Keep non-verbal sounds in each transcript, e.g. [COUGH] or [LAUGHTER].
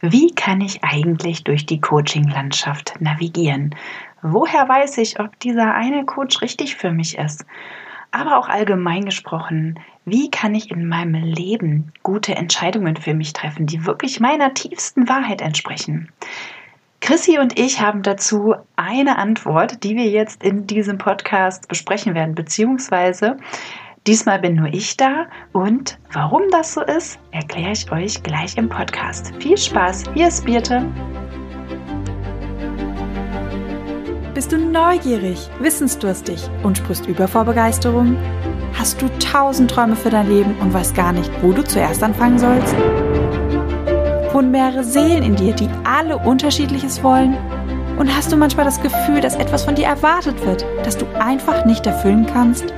Wie kann ich eigentlich durch die Coaching-Landschaft navigieren? Woher weiß ich, ob dieser eine Coach richtig für mich ist? Aber auch allgemein gesprochen, wie kann ich in meinem Leben gute Entscheidungen für mich treffen, die wirklich meiner tiefsten Wahrheit entsprechen? Chrissy und ich haben dazu eine Antwort, die wir jetzt in diesem Podcast besprechen werden, beziehungsweise diesmal bin nur ich da und warum das so ist, erkläre ich euch gleich im Podcast. Viel Spaß, hier ist Birte. Bist du neugierig, wissensdurstig und sprichst über vor Begeisterung? Hast du tausend Träume für dein Leben und weißt gar nicht, wo du zuerst anfangen sollst? wohnen mehrere Seelen in dir, die alle unterschiedliches wollen? Und hast du manchmal das Gefühl, dass etwas von dir erwartet wird, das du einfach nicht erfüllen kannst?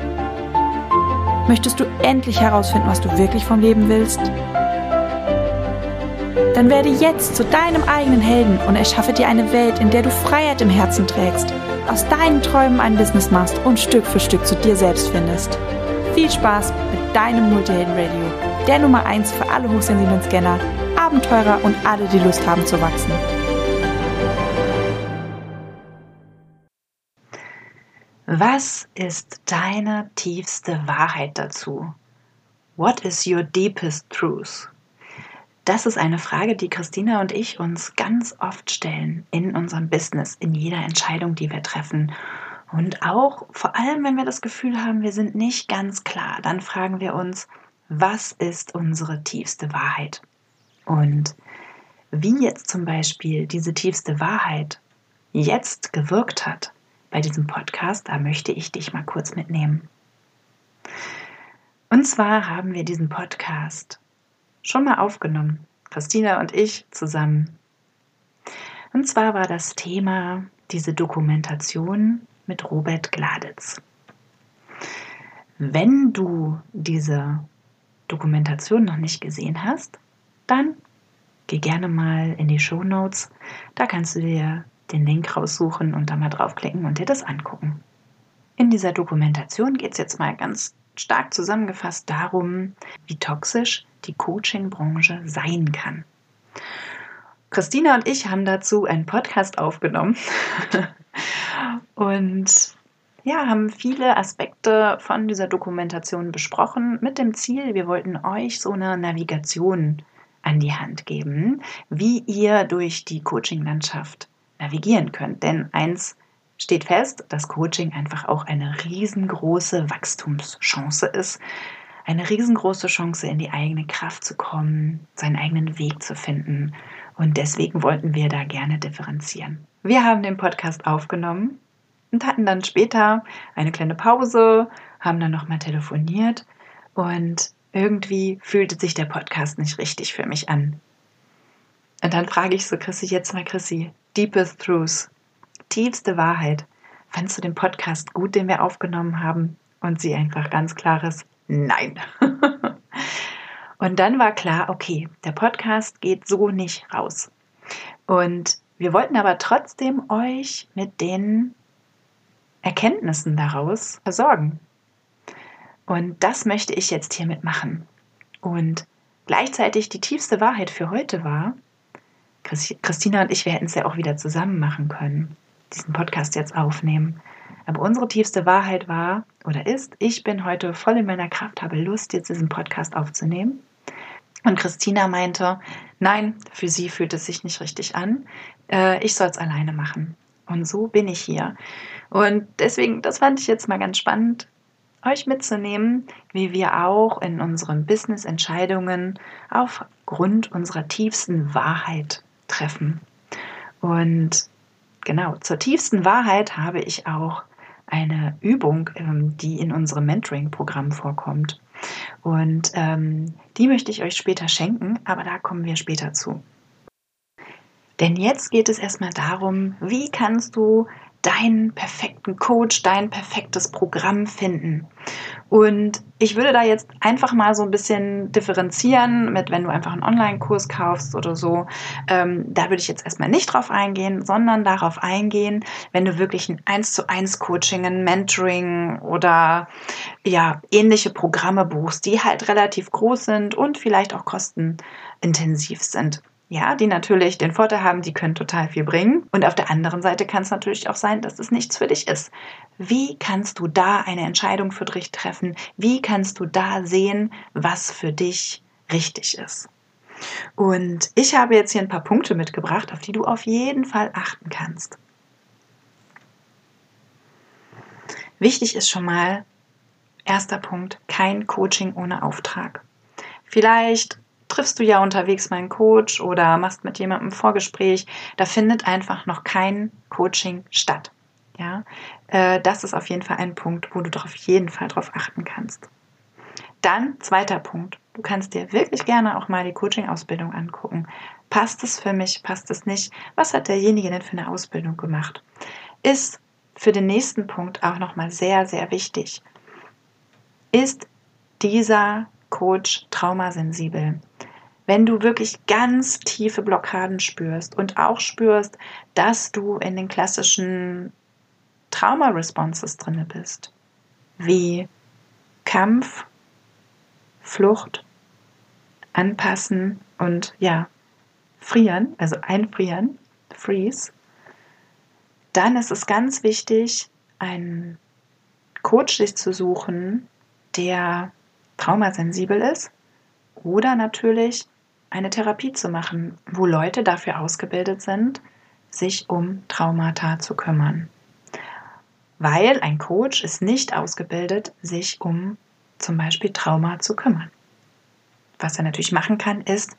Möchtest du endlich herausfinden, was du wirklich vom Leben willst? Dann werde jetzt zu deinem eigenen Helden und erschaffe dir eine Welt, in der du Freiheit im Herzen trägst, aus deinen Träumen ein Business machst und Stück für Stück zu dir selbst findest. Viel Spaß mit deinem Multihelden Radio, der Nummer 1 für alle hochsensiblen Scanner Abenteurer und alle, die Lust haben zu wachsen. Was ist deine tiefste Wahrheit dazu? What is your deepest truth? Das ist eine Frage, die Christina und ich uns ganz oft stellen in unserem Business, in jeder Entscheidung, die wir treffen. Und auch vor allem, wenn wir das Gefühl haben, wir sind nicht ganz klar, dann fragen wir uns, was ist unsere tiefste Wahrheit? Und wie jetzt zum Beispiel diese tiefste Wahrheit jetzt gewirkt hat bei diesem Podcast, da möchte ich dich mal kurz mitnehmen. Und zwar haben wir diesen Podcast schon mal aufgenommen, Christina und ich zusammen. Und zwar war das Thema diese Dokumentation mit Robert Gladitz. Wenn du diese Dokumentation noch nicht gesehen hast, dann geh gerne mal in die Show Notes. Da kannst du dir den Link raussuchen und da mal draufklicken und dir das angucken. In dieser Dokumentation geht es jetzt mal ganz stark zusammengefasst darum, wie toxisch die Coaching-Branche sein kann. Christina und ich haben dazu einen Podcast aufgenommen [LAUGHS] und ja, haben viele Aspekte von dieser Dokumentation besprochen mit dem Ziel, wir wollten euch so eine Navigation an die Hand geben, wie ihr durch die Coaching-Landschaft navigieren könnt. Denn eins steht fest, dass Coaching einfach auch eine riesengroße Wachstumschance ist. Eine riesengroße Chance, in die eigene Kraft zu kommen, seinen eigenen Weg zu finden. Und deswegen wollten wir da gerne differenzieren. Wir haben den Podcast aufgenommen und hatten dann später eine kleine Pause, haben dann nochmal telefoniert und irgendwie fühlte sich der Podcast nicht richtig für mich an. Und dann frage ich so Chrissy jetzt mal Chrissy, deepest truth, tiefste Wahrheit. Fandest du den Podcast gut, den wir aufgenommen haben? Und sie einfach ganz klares Nein. [LAUGHS] und dann war klar, okay, der Podcast geht so nicht raus. Und wir wollten aber trotzdem euch mit den Erkenntnissen daraus versorgen. Und das möchte ich jetzt hiermit machen. Und gleichzeitig die tiefste Wahrheit für heute war, Christina und ich, wir hätten es ja auch wieder zusammen machen können, diesen Podcast jetzt aufnehmen. Aber unsere tiefste Wahrheit war oder ist, ich bin heute voll in meiner Kraft, habe Lust, jetzt diesen Podcast aufzunehmen. Und Christina meinte, nein, für sie fühlt es sich nicht richtig an. Äh, ich soll es alleine machen. Und so bin ich hier. Und deswegen, das fand ich jetzt mal ganz spannend, euch mitzunehmen, wie wir auch in unseren Business-Entscheidungen aufgrund unserer tiefsten Wahrheit treffen. Und genau, zur tiefsten Wahrheit habe ich auch eine Übung, ähm, die in unserem Mentoring-Programm vorkommt. Und ähm, die möchte ich euch später schenken, aber da kommen wir später zu. Denn jetzt geht es erstmal darum, wie kannst du deinen perfekten Coach, dein perfektes Programm finden. Und ich würde da jetzt einfach mal so ein bisschen differenzieren mit, wenn du einfach einen Online-Kurs kaufst oder so. Ähm, da würde ich jetzt erstmal nicht drauf eingehen, sondern darauf eingehen, wenn du wirklich ein 1 zu 1 Coaching, ein Mentoring oder ja, ähnliche Programme buchst, die halt relativ groß sind und vielleicht auch kostenintensiv sind. Ja, die natürlich den Vorteil haben, die können total viel bringen. Und auf der anderen Seite kann es natürlich auch sein, dass es nichts für dich ist. Wie kannst du da eine Entscheidung für dich treffen? Wie kannst du da sehen, was für dich richtig ist? Und ich habe jetzt hier ein paar Punkte mitgebracht, auf die du auf jeden Fall achten kannst. Wichtig ist schon mal, erster Punkt, kein Coaching ohne Auftrag. Vielleicht triffst du ja unterwegs meinen Coach oder machst mit jemandem ein Vorgespräch. Da findet einfach noch kein Coaching statt. Ja, äh, das ist auf jeden Fall ein Punkt, wo du auf jeden Fall drauf achten kannst. Dann zweiter Punkt. Du kannst dir wirklich gerne auch mal die Coaching-Ausbildung angucken. Passt es für mich? Passt es nicht? Was hat derjenige denn für eine Ausbildung gemacht? Ist für den nächsten Punkt auch nochmal sehr, sehr wichtig. Ist dieser Coach traumasensibel? Wenn du wirklich ganz tiefe Blockaden spürst und auch spürst, dass du in den klassischen Trauma-Responses drin bist, wie Kampf, Flucht, Anpassen und ja, Frieren, also einfrieren, Freeze, dann ist es ganz wichtig, einen Coach sich zu suchen, der traumasensibel ist oder natürlich eine Therapie zu machen, wo Leute dafür ausgebildet sind, sich um Traumata zu kümmern. Weil ein Coach ist nicht ausgebildet, sich um zum Beispiel Trauma zu kümmern. Was er natürlich machen kann, ist,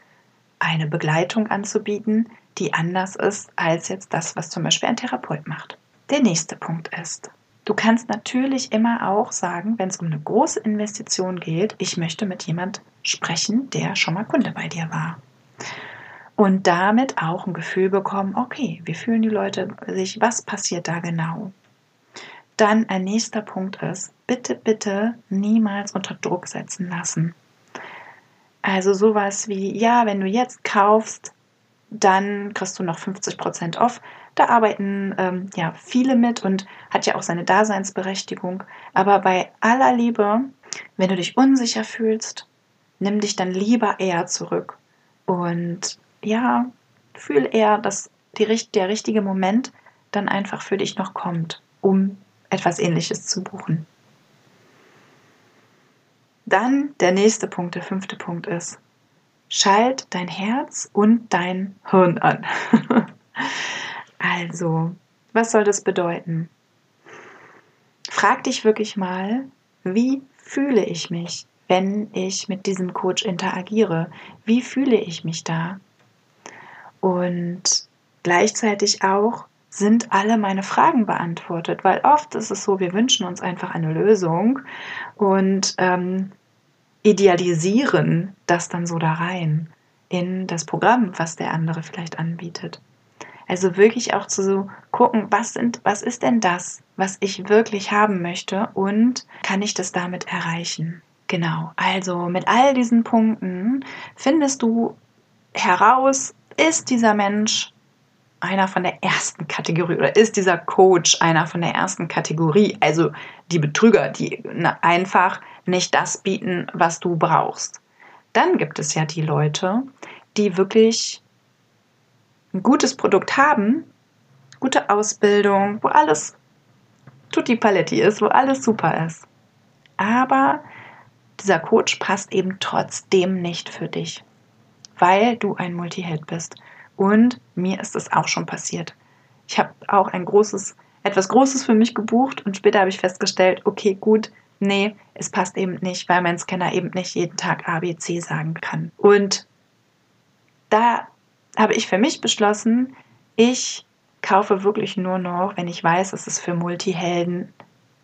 eine Begleitung anzubieten, die anders ist als jetzt das, was zum Beispiel ein Therapeut macht. Der nächste Punkt ist, du kannst natürlich immer auch sagen, wenn es um eine große Investition geht, ich möchte mit jemand sprechen, der schon mal Kunde bei dir war. Und damit auch ein Gefühl bekommen, okay, wie fühlen die Leute sich, was passiert da genau? Dann ein nächster Punkt ist, bitte, bitte niemals unter Druck setzen lassen. Also sowas wie, ja, wenn du jetzt kaufst, dann kriegst du noch 50% off. Da arbeiten ähm, ja viele mit und hat ja auch seine Daseinsberechtigung. Aber bei aller Liebe, wenn du dich unsicher fühlst, nimm dich dann lieber eher zurück und ja, fühl eher, dass die, der richtige Moment dann einfach für dich noch kommt, um etwas Ähnliches zu buchen. Dann der nächste Punkt, der fünfte Punkt ist, schalt dein Herz und dein Hirn an. [LAUGHS] also, was soll das bedeuten? Frag dich wirklich mal, wie fühle ich mich? wenn ich mit diesem Coach interagiere? Wie fühle ich mich da? Und gleichzeitig auch, sind alle meine Fragen beantwortet? Weil oft ist es so, wir wünschen uns einfach eine Lösung und ähm, idealisieren das dann so da rein in das Programm, was der andere vielleicht anbietet. Also wirklich auch zu gucken, was sind, was ist denn das, was ich wirklich haben möchte und kann ich das damit erreichen? Genau, also mit all diesen Punkten findest du heraus, ist dieser Mensch einer von der ersten Kategorie oder ist dieser Coach einer von der ersten Kategorie, also die Betrüger, die einfach nicht das bieten, was du brauchst. Dann gibt es ja die Leute, die wirklich ein gutes Produkt haben, gute Ausbildung, wo alles tutti paletti ist, wo alles super ist. Aber dieser Coach passt eben trotzdem nicht für dich, weil du ein Multiheld bist. Und mir ist es auch schon passiert. Ich habe auch ein großes, etwas Großes für mich gebucht und später habe ich festgestellt, okay, gut, nee, es passt eben nicht, weil mein Scanner eben nicht jeden Tag ABC sagen kann. Und da habe ich für mich beschlossen, ich kaufe wirklich nur noch, wenn ich weiß, dass es für Multihelden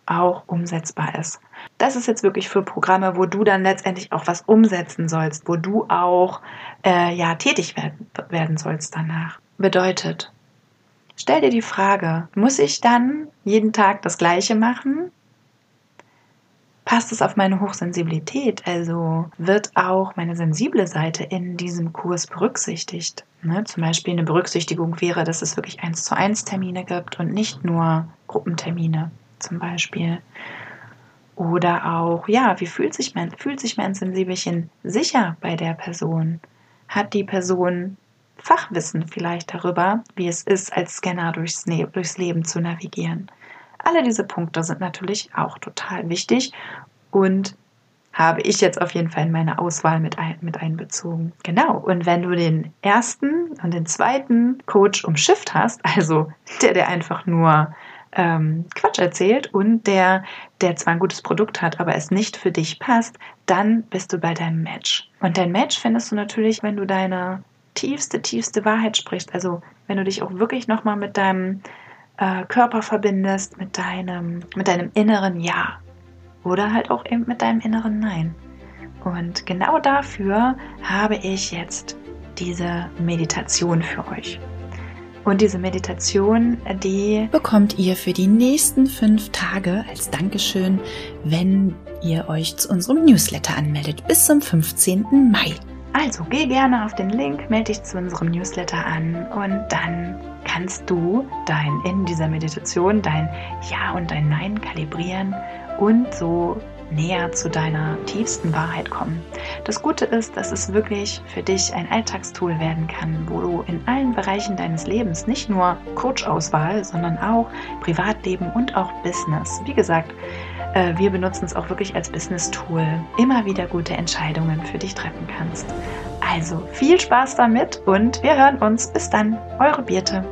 auch umsetzbar ist. Das ist jetzt wirklich für Programme, wo du dann letztendlich auch was umsetzen sollst, wo du auch äh, ja tätig werden, werden sollst danach. Bedeutet, stell dir die Frage, muss ich dann jeden Tag das Gleiche machen? Passt es auf meine Hochsensibilität? Also wird auch meine sensible Seite in diesem Kurs berücksichtigt? Ne? Zum Beispiel eine Berücksichtigung wäre, dass es wirklich eins zu eins Termine gibt und nicht nur Gruppentermine zum Beispiel. Oder auch, ja, wie fühlt sich mein, fühlt sich mein Sensibelchen sicher bei der Person? Hat die Person Fachwissen vielleicht darüber, wie es ist, als Scanner durchs, ne durchs Leben zu navigieren. Alle diese Punkte sind natürlich auch total wichtig und habe ich jetzt auf jeden Fall in meine Auswahl mit, ein, mit einbezogen. Genau, und wenn du den ersten und den zweiten Coach umschifft hast, also der, der einfach nur ähm, Quatsch erzählt und der, der zwar ein gutes Produkt hat, aber es nicht für dich passt, dann bist du bei deinem Match. Und dein Match findest du natürlich, wenn du deine tiefste, tiefste Wahrheit sprichst. Also wenn du dich auch wirklich nochmal mit deinem äh, Körper verbindest, mit deinem, mit deinem inneren Ja. Oder halt auch eben mit deinem inneren Nein. Und genau dafür habe ich jetzt diese Meditation für euch. Und diese Meditation, die bekommt ihr für die nächsten fünf Tage als Dankeschön, wenn ihr euch zu unserem Newsletter anmeldet, bis zum 15. Mai. Also geh gerne auf den Link, melde dich zu unserem Newsletter an und dann kannst du dein in dieser Meditation dein Ja und dein Nein kalibrieren und so näher zu deiner tiefsten Wahrheit kommen. Das Gute ist, dass es wirklich für dich ein Alltagstool werden kann, wo du in allen Bereichen deines Lebens nicht nur Coach-Auswahl, sondern auch Privatleben und auch Business. Wie gesagt, wir benutzen es auch wirklich als Business-Tool, immer wieder gute Entscheidungen für dich treffen kannst. Also viel Spaß damit und wir hören uns. Bis dann, eure Birte.